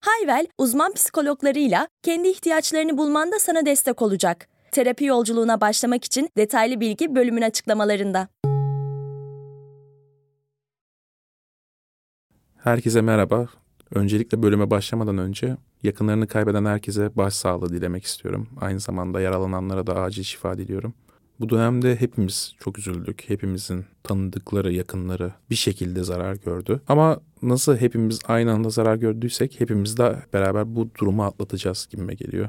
Hayvel, uzman psikologlarıyla kendi ihtiyaçlarını bulmanda sana destek olacak. Terapi yolculuğuna başlamak için detaylı bilgi bölümün açıklamalarında. Herkese merhaba. Öncelikle bölüme başlamadan önce yakınlarını kaybeden herkese başsağlığı dilemek istiyorum. Aynı zamanda yaralananlara da acil şifa diliyorum. Bu dönemde hepimiz çok üzüldük. Hepimizin tanıdıkları, yakınları bir şekilde zarar gördü. Ama nasıl hepimiz aynı anda zarar gördüysek hepimiz de beraber bu durumu atlatacağız gibime geliyor.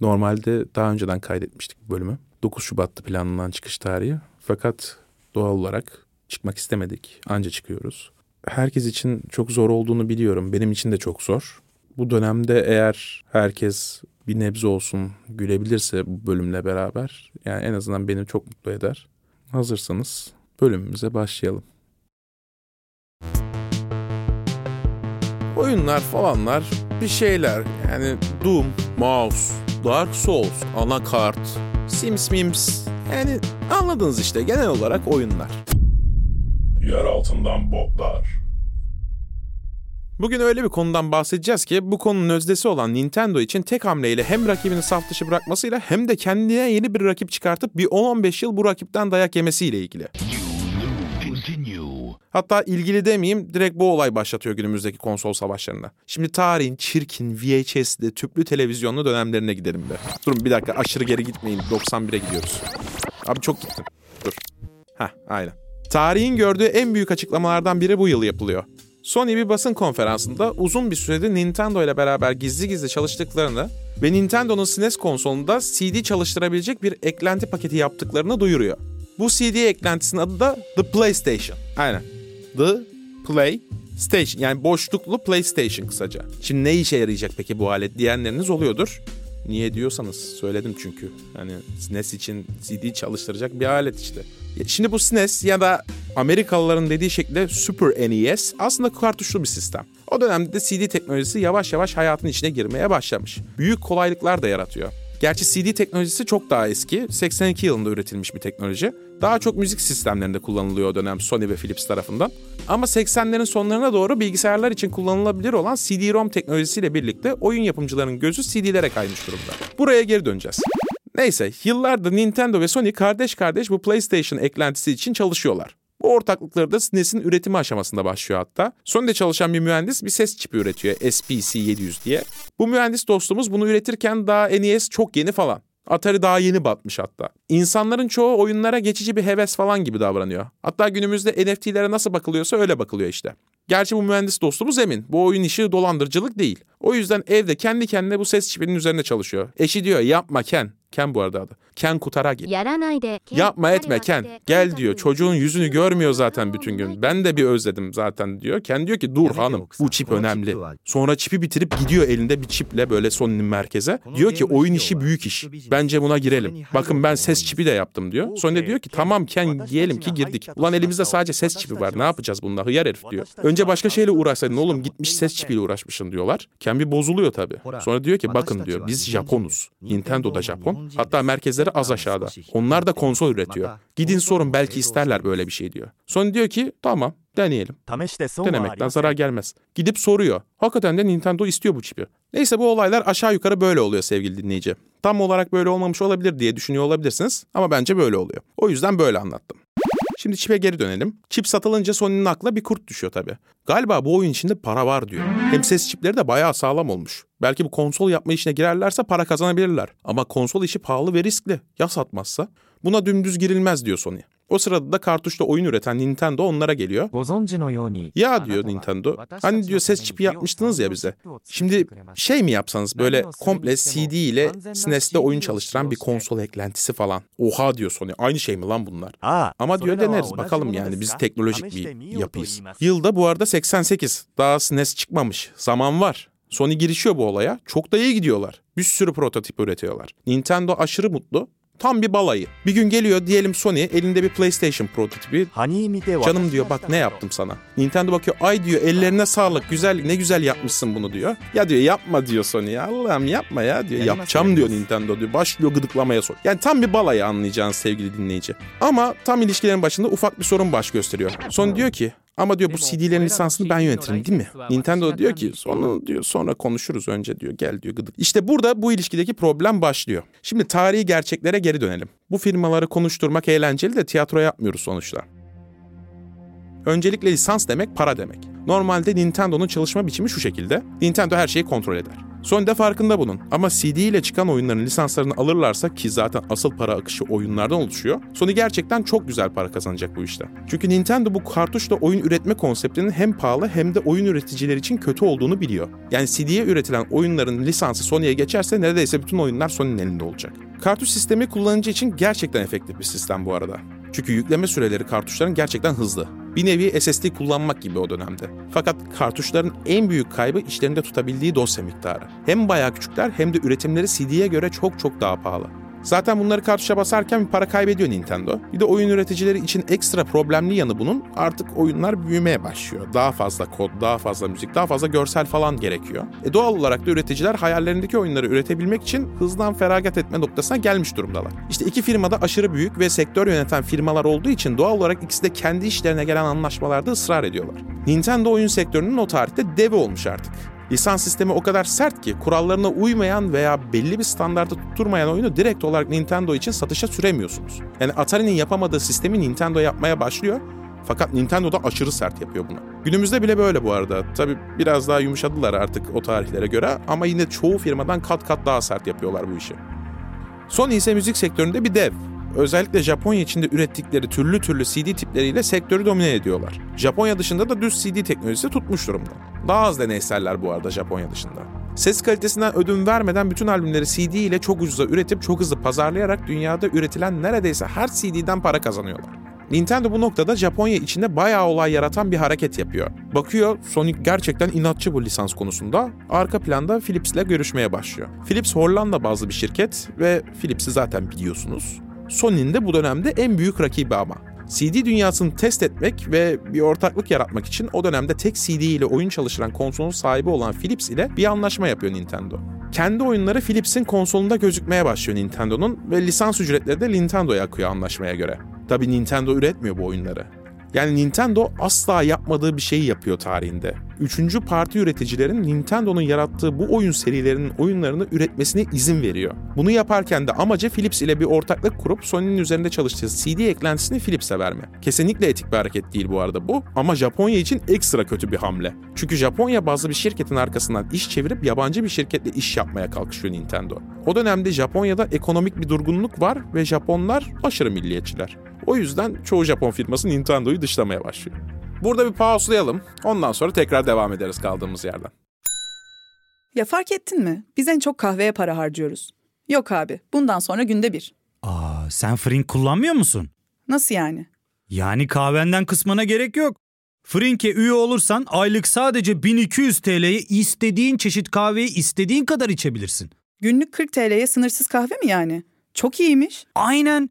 Normalde daha önceden kaydetmiştik bu bölümü. 9 Şubat'ta planlanan çıkış tarihi. Fakat doğal olarak çıkmak istemedik. Anca çıkıyoruz. Herkes için çok zor olduğunu biliyorum. Benim için de çok zor. Bu dönemde eğer herkes bir nebze olsun gülebilirse bu bölümle beraber yani en azından beni çok mutlu eder. Hazırsanız bölümümüze başlayalım. Oyunlar falanlar bir şeyler yani Doom, Mouse, Dark Souls, Anakart, Sims Mims yani anladınız işte genel olarak oyunlar. Yer altından botlar. Bugün öyle bir konudan bahsedeceğiz ki bu konunun özdesi olan Nintendo için tek hamleyle hem rakibini saf dışı bırakmasıyla hem de kendine yeni bir rakip çıkartıp bir 10-15 yıl bu rakipten dayak yemesiyle ilgili. Hatta ilgili demeyeyim direkt bu olay başlatıyor günümüzdeki konsol savaşlarına. Şimdi tarihin çirkin VHS'li tüplü televizyonlu dönemlerine gidelim be. Durun bir dakika aşırı geri gitmeyin 91'e gidiyoruz. Abi çok gittim. Dur. Heh aynen. Tarihin gördüğü en büyük açıklamalardan biri bu yıl yapılıyor. Sony bir basın konferansında uzun bir süredir Nintendo ile beraber gizli gizli çalıştıklarını ve Nintendo'nun SNES konsolunda CD çalıştırabilecek bir eklenti paketi yaptıklarını duyuruyor. Bu CD eklentisinin adı da The PlayStation. Aynen. The Play Station yani boşluklu PlayStation kısaca. Şimdi ne işe yarayacak peki bu alet diyenleriniz oluyordur. Niye diyorsanız söyledim çünkü. Hani SNES için CD çalıştıracak bir alet işte. Şimdi bu SNES ya da Amerikalıların dediği şekilde Super NES aslında kartuşlu bir sistem. O dönemde CD teknolojisi yavaş yavaş hayatın içine girmeye başlamış. Büyük kolaylıklar da yaratıyor. Gerçi CD teknolojisi çok daha eski. 82 yılında üretilmiş bir teknoloji. Daha çok müzik sistemlerinde kullanılıyor o dönem Sony ve Philips tarafından. Ama 80'lerin sonlarına doğru bilgisayarlar için kullanılabilir olan CD-ROM teknolojisiyle birlikte oyun yapımcılarının gözü CD'lere kaymış durumda. Buraya geri döneceğiz. Neyse yıllardır Nintendo ve Sony kardeş kardeş bu PlayStation eklentisi için çalışıyorlar. Bu ortaklıkları da SNES'in üretimi aşamasında başlıyor hatta. Sony'de çalışan bir mühendis bir ses çipi üretiyor SPC700 diye. Bu mühendis dostumuz bunu üretirken daha NES çok yeni falan. Atari daha yeni batmış hatta. İnsanların çoğu oyunlara geçici bir heves falan gibi davranıyor. Hatta günümüzde NFT'lere nasıl bakılıyorsa öyle bakılıyor işte. Gerçi bu mühendis dostumuz emin. Bu oyun işi dolandırıcılık değil. O yüzden evde kendi kendine bu ses çipinin üzerine çalışıyor. Eşi diyor yapma Ken. Ken bu arada adı. Ken Kutaragi. Yapma etme Ken. Gel diyor. Çocuğun yüzünü görmüyor zaten bütün gün. Ben de bir özledim zaten diyor. Ken diyor ki dur hanım bu çip önemli. Sonra çipi bitirip gidiyor elinde bir çiple böyle Sony'nin merkeze. Diyor ki oyun işi büyük iş. Bence buna girelim. Bakın ben ses çipi de yaptım diyor. Sony de diyor ki tamam Ken diyelim ki girdik. Ulan elimizde sadece ses çipi var. Ne yapacağız bununla hıyar herif diyor. Önce başka şeyle uğraşsaydın oğlum gitmiş ses çipiyle uğraşmışsın diyorlar. Ken bir bozuluyor tabii. Sonra diyor ki bakın diyor biz Japonuz. Nintendo da Japon. Hatta merkezleri az aşağıda. Onlar da konsol üretiyor. Gidin sorun belki isterler böyle bir şey diyor. Sony diyor ki tamam deneyelim. Denemekten zarar gelmez. Gidip soruyor. Hakikaten de Nintendo istiyor bu çipi. Neyse bu olaylar aşağı yukarı böyle oluyor sevgili dinleyici. Tam olarak böyle olmamış olabilir diye düşünüyor olabilirsiniz ama bence böyle oluyor. O yüzden böyle anlattım. Şimdi çipe geri dönelim. Çip satılınca Sony'nin aklına bir kurt düşüyor tabii. Galiba bu oyun içinde para var diyor. Hem ses çipleri de bayağı sağlam olmuş. Belki bu konsol yapma işine girerlerse para kazanabilirler. Ama konsol işi pahalı ve riskli. Ya satmazsa? Buna dümdüz girilmez diyor Sony. O sırada da kartuşta oyun üreten Nintendo onlara geliyor. Ya diyor Nintendo, hani diyor ses çipi yapmıştınız ya bize. Şimdi şey mi yapsanız böyle komple CD ile SNES'te oyun çalıştıran bir konsol eklentisi falan. Oha diyor Sony, aynı şey mi lan bunlar? Ama diyor deneriz bakalım yani biz teknolojik bir yapıyız. Yılda bu arada 88, daha SNES çıkmamış, zaman var. Sony girişiyor bu olaya. Çok da iyi gidiyorlar. Bir sürü prototip üretiyorlar. Nintendo aşırı mutlu. Tam bir balayı. Bir gün geliyor diyelim Sony elinde bir PlayStation prototipi. Canım diyor bak ne yaptım sana. Nintendo bakıyor ay diyor ellerine sağlık güzel ne güzel yapmışsın bunu diyor. Ya diyor yapma diyor Sony ya Allah'ım yapma ya diyor. Yapacağım diyor Nintendo diyor. Başlıyor gıdıklamaya sor. Yani tam bir balayı anlayacağınız sevgili dinleyici. Ama tam ilişkilerin başında ufak bir sorun baş gösteriyor. Sony diyor ki ama diyor bu CD'lerin lisansını ben yönetirim değil mi? Nintendo diyor ki sonra diyor sonra konuşuruz önce diyor gel diyor gıdık. İşte burada bu ilişkideki problem başlıyor. Şimdi tarihi gerçeklere geri dönelim. Bu firmaları konuşturmak eğlenceli de tiyatro yapmıyoruz sonuçta. Öncelikle lisans demek para demek. Normalde Nintendo'nun çalışma biçimi şu şekilde. Nintendo her şeyi kontrol eder. Sony de farkında bunun. Ama CD ile çıkan oyunların lisanslarını alırlarsa ki zaten asıl para akışı oyunlardan oluşuyor. Sony gerçekten çok güzel para kazanacak bu işte. Çünkü Nintendo bu kartuşla oyun üretme konseptinin hem pahalı hem de oyun üreticileri için kötü olduğunu biliyor. Yani CD'ye üretilen oyunların lisansı Sony'ye geçerse neredeyse bütün oyunlar Sony'nin elinde olacak. Kartuş sistemi kullanıcı için gerçekten efektif bir sistem bu arada. Çünkü yükleme süreleri kartuşların gerçekten hızlı. Bir nevi SSD kullanmak gibi o dönemde. Fakat kartuşların en büyük kaybı içlerinde tutabildiği dosya miktarı. Hem bayağı küçükler hem de üretimleri CD'ye göre çok çok daha pahalı. Zaten bunları kartuşa basarken bir para kaybediyor Nintendo. Bir de oyun üreticileri için ekstra problemli yanı bunun artık oyunlar büyümeye başlıyor. Daha fazla kod, daha fazla müzik, daha fazla görsel falan gerekiyor. E doğal olarak da üreticiler hayallerindeki oyunları üretebilmek için hızdan feragat etme noktasına gelmiş durumdalar. İşte iki firmada aşırı büyük ve sektör yöneten firmalar olduğu için doğal olarak ikisi de kendi işlerine gelen anlaşmalarda ısrar ediyorlar. Nintendo oyun sektörünün o tarihte devi olmuş artık. Lisans sistemi o kadar sert ki kurallarına uymayan veya belli bir standarda tutturmayan oyunu direkt olarak Nintendo için satışa süremiyorsunuz. Yani Atari'nin yapamadığı sistemi Nintendo yapmaya başlıyor fakat Nintendo da aşırı sert yapıyor bunu. Günümüzde bile böyle bu arada. Tabi biraz daha yumuşadılar artık o tarihlere göre ama yine çoğu firmadan kat kat daha sert yapıyorlar bu işi. Sony ise müzik sektöründe bir dev özellikle Japonya içinde ürettikleri türlü türlü CD tipleriyle sektörü domine ediyorlar. Japonya dışında da düz CD teknolojisi tutmuş durumda. Daha az deneyseller bu arada Japonya dışında. Ses kalitesinden ödün vermeden bütün albümleri CD ile çok ucuza üretip çok hızlı pazarlayarak dünyada üretilen neredeyse her CD'den para kazanıyorlar. Nintendo bu noktada Japonya içinde bayağı olay yaratan bir hareket yapıyor. Bakıyor Sonic gerçekten inatçı bu lisans konusunda. Arka planda Philips ile görüşmeye başlıyor. Philips Hollanda bazlı bir şirket ve Philips'i zaten biliyorsunuz. Sony'nin de bu dönemde en büyük rakibi ama. CD dünyasını test etmek ve bir ortaklık yaratmak için o dönemde tek CD ile oyun çalıştıran konsolun sahibi olan Philips ile bir anlaşma yapıyor Nintendo. Kendi oyunları Philips'in konsolunda gözükmeye başlıyor Nintendo'nun ve lisans ücretleri de Nintendo'ya akıyor anlaşmaya göre. Tabi Nintendo üretmiyor bu oyunları. Yani Nintendo asla yapmadığı bir şeyi yapıyor tarihinde. Üçüncü parti üreticilerin Nintendo'nun yarattığı bu oyun serilerinin oyunlarını üretmesine izin veriyor. Bunu yaparken de amacı Philips ile bir ortaklık kurup Sony'nin üzerinde çalıştığı CD eklentisini Philips'e verme. Kesinlikle etik bir hareket değil bu arada bu ama Japonya için ekstra kötü bir hamle. Çünkü Japonya bazı bir şirketin arkasından iş çevirip yabancı bir şirketle iş yapmaya kalkışıyor Nintendo. O dönemde Japonya'da ekonomik bir durgunluk var ve Japonlar aşırı milliyetçiler. O yüzden çoğu Japon firması Nintendo'yu dışlamaya başlıyor. Burada bir pauslayalım. Ondan sonra tekrar devam ederiz kaldığımız yerden. Ya fark ettin mi? Biz en çok kahveye para harcıyoruz. Yok abi, bundan sonra günde bir. Aa, sen Frink kullanmıyor musun? Nasıl yani? Yani kahvenden kısmına gerek yok. Frink'e üye olursan aylık sadece 1200 TL'ye istediğin çeşit kahveyi istediğin kadar içebilirsin. Günlük 40 TL'ye sınırsız kahve mi yani? Çok iyiymiş. Aynen.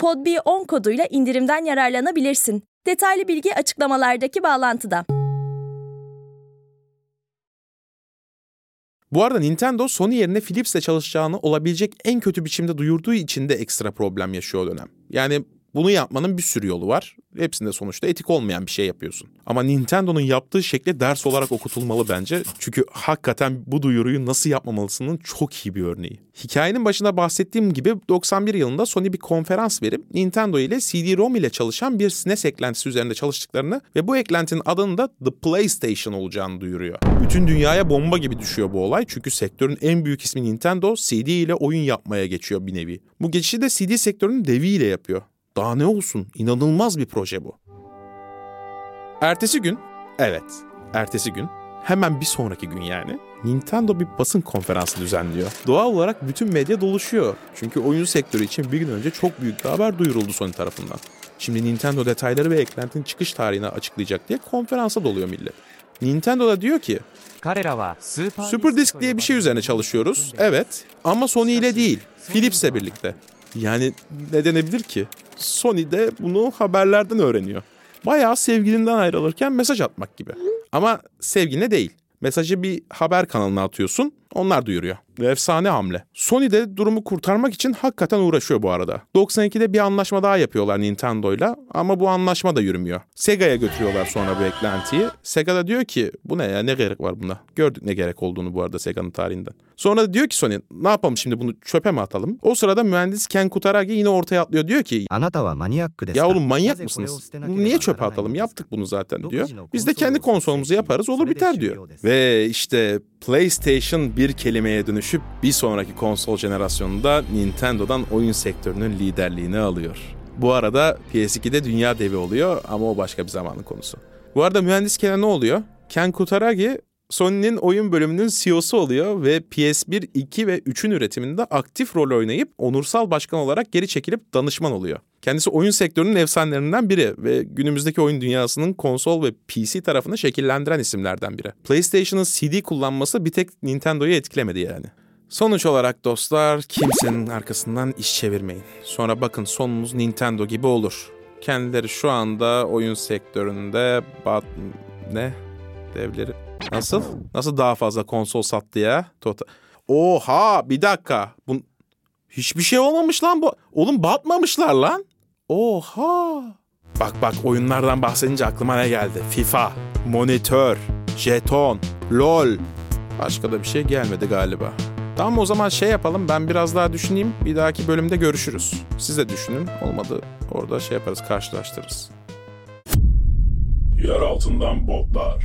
PodB10 koduyla indirimden yararlanabilirsin. Detaylı bilgi açıklamalardaki bağlantıda. Bu arada Nintendo Sony yerine Philips'le çalışacağını olabilecek en kötü biçimde duyurduğu için de ekstra problem yaşıyor dönem. Yani Bunu yapmanın bir sürü yolu var. Hepsinde sonuçta etik olmayan bir şey yapıyorsun. Ama Nintendo'nun yaptığı şekle ders olarak okutulmalı bence. Çünkü hakikaten bu duyuruyu nasıl yapmamalısının çok iyi bir örneği. Hikayenin başında bahsettiğim gibi 91 yılında Sony bir konferans verip Nintendo ile CD-ROM ile çalışan bir SNES eklentisi üzerinde çalıştıklarını ve bu eklentinin adının da The PlayStation olacağını duyuruyor. Bütün dünyaya bomba gibi düşüyor bu olay çünkü sektörün en büyük ismi Nintendo CD ile oyun yapmaya geçiyor bir nevi. Bu geçişi de CD sektörünün deviyle yapıyor. Daha ne olsun? İnanılmaz bir proje bu. Ertesi gün, evet, ertesi gün, hemen bir sonraki gün yani, Nintendo bir basın konferansı düzenliyor. Doğal olarak bütün medya doluşuyor. Çünkü oyun sektörü için bir gün önce çok büyük bir haber duyuruldu Sony tarafından. Şimdi Nintendo detayları ve eklentinin çıkış tarihini açıklayacak diye konferansa doluyor millet. Nintendo da diyor ki, Super Disk diye bir şey üzerine çalışıyoruz. Evet ama Sony ile değil, Philips'le birlikte. Yani ne denebilir ki? Sony de bunu haberlerden öğreniyor. Bayağı sevgilinden ayrılırken mesaj atmak gibi. Ama sevgiline değil. Mesajı bir haber kanalına atıyorsun, onlar duyuruyor. Efsane hamle. Sony de durumu kurtarmak için hakikaten uğraşıyor bu arada. 92'de bir anlaşma daha yapıyorlar Nintendo'yla ama bu anlaşma da yürümüyor. Sega'ya götürüyorlar sonra bu eklentiyi. Sega da diyor ki bu ne ya ne gerek var buna? Gördük ne gerek olduğunu bu arada Sega'nın tarihinden. Sonra da diyor ki Sony ne yapalım şimdi bunu çöpe mi atalım? O sırada mühendis Ken Kutaragi yine ortaya atlıyor diyor ki ya oğlum manyak mısınız? Bunu niye çöpe atalım? Yaptık bunu zaten diyor. Biz de kendi konsolumuzu yaparız olur biter diyor. Ve işte PlayStation 1 bir kelimeye dönüşüp bir sonraki konsol jenerasyonunda Nintendo'dan oyun sektörünün liderliğini alıyor. Bu arada PS2'de dünya devi oluyor ama o başka bir zamanın konusu. Bu arada mühendis Ken'e ne oluyor? Ken Kutaragi Sony'nin oyun bölümünün CEO'su oluyor ve PS1, 2 ve 3'ün üretiminde aktif rol oynayıp onursal başkan olarak geri çekilip danışman oluyor. Kendisi oyun sektörünün efsanelerinden biri ve günümüzdeki oyun dünyasının konsol ve PC tarafını şekillendiren isimlerden biri. PlayStation'ın CD kullanması bir tek Nintendo'yu etkilemedi yani. Sonuç olarak dostlar kimsenin arkasından iş çevirmeyin. Sonra bakın sonunuz Nintendo gibi olur. Kendileri şu anda oyun sektöründe bat... ne? Devleri... Nasıl? Nasıl daha fazla konsol sattı ya? Tota... Oha bir dakika. Bun... Hiçbir şey olmamış lan bu. Oğlum batmamışlar lan. Oha. Bak bak oyunlardan bahsedince aklıma ne geldi? FIFA, monitör, jeton, lol. Başka da bir şey gelmedi galiba. Tamam o zaman şey yapalım ben biraz daha düşüneyim. Bir dahaki bölümde görüşürüz. Siz de düşünün. Olmadı orada şey yaparız karşılaştırırız. Yer altından botlar.